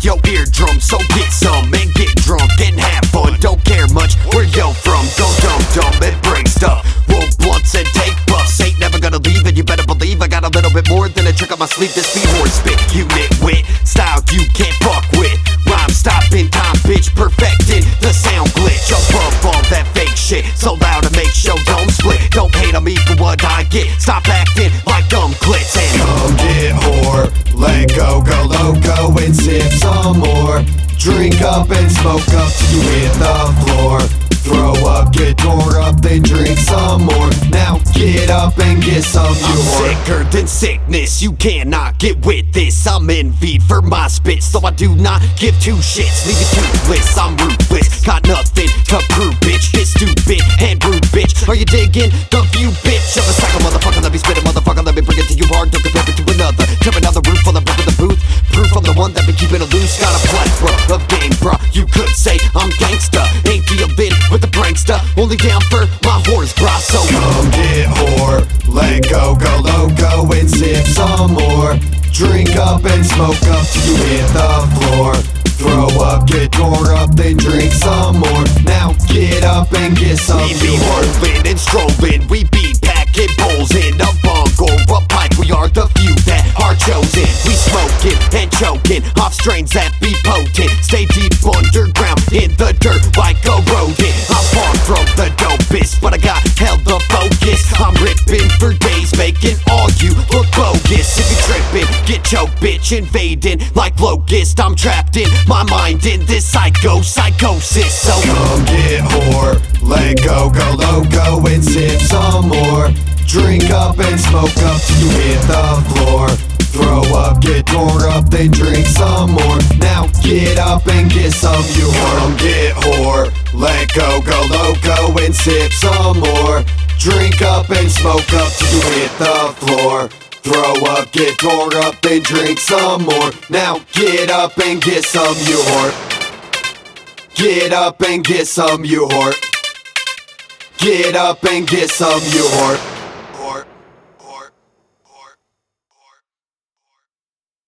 in your eardrum. So get some and get drunk and have fun. Don't care much where you're from. Go dumb dumb and bring stuff. Roll blunts and take puffs. Ain't never gonna leave, and you better believe I got a little bit more than a trick up my sleeve. This be more spit, you nitwit. Style you can't fuck with. Rhyme stopping time, bitch, perfecting the sound glitch. Above all that fake shit, so loud to make show don't split. Don't hate on me for what I get. Stop acting like dumb clits Drink up and smoke up till you hit the floor. Throw up, get tore up, then drink some more. Now get up and get some, you I'm sicker than sickness. You cannot get with this. I'm envied for my spit, so I do not give two shits. Leave you toothless. I'm ruthless. Got nothing to prove, bitch. Get stupid and rude, bitch. Are you digging the view, bitch? You could say I'm gangsta. Ain't dealing with the prankster. Only down for my whores, bruh. So Come get whore, let go, go loco and sip some more. Drink up and smoke up till you hit the floor. Throw up, get tore up, then drink some more. Now get up and get some, We be rolling and strolling, we be We smoking and choking off strains that be potent. Stay deep underground in the dirt like a rodent. I'm far from the dopest, but I got hella focus. I'm ripping for days, making all you look bogus. If you tripping, get choked, bitch, invading like locust. I'm trapped in my mind in this psycho psychosis. So Come get whore, let go, go loco and sip some more. Drink up and smoke up till you hit the floor. Throw up, get tore up, then drink some more. Now get up and get some, you whore. Get whore, let go, go loco and sip some more. Drink up and smoke up till you hit the floor. Throw up, get tore up, then drink some more. Now get up and get some, you whore. Get up and get some, you whore. Get up and get some, you whore.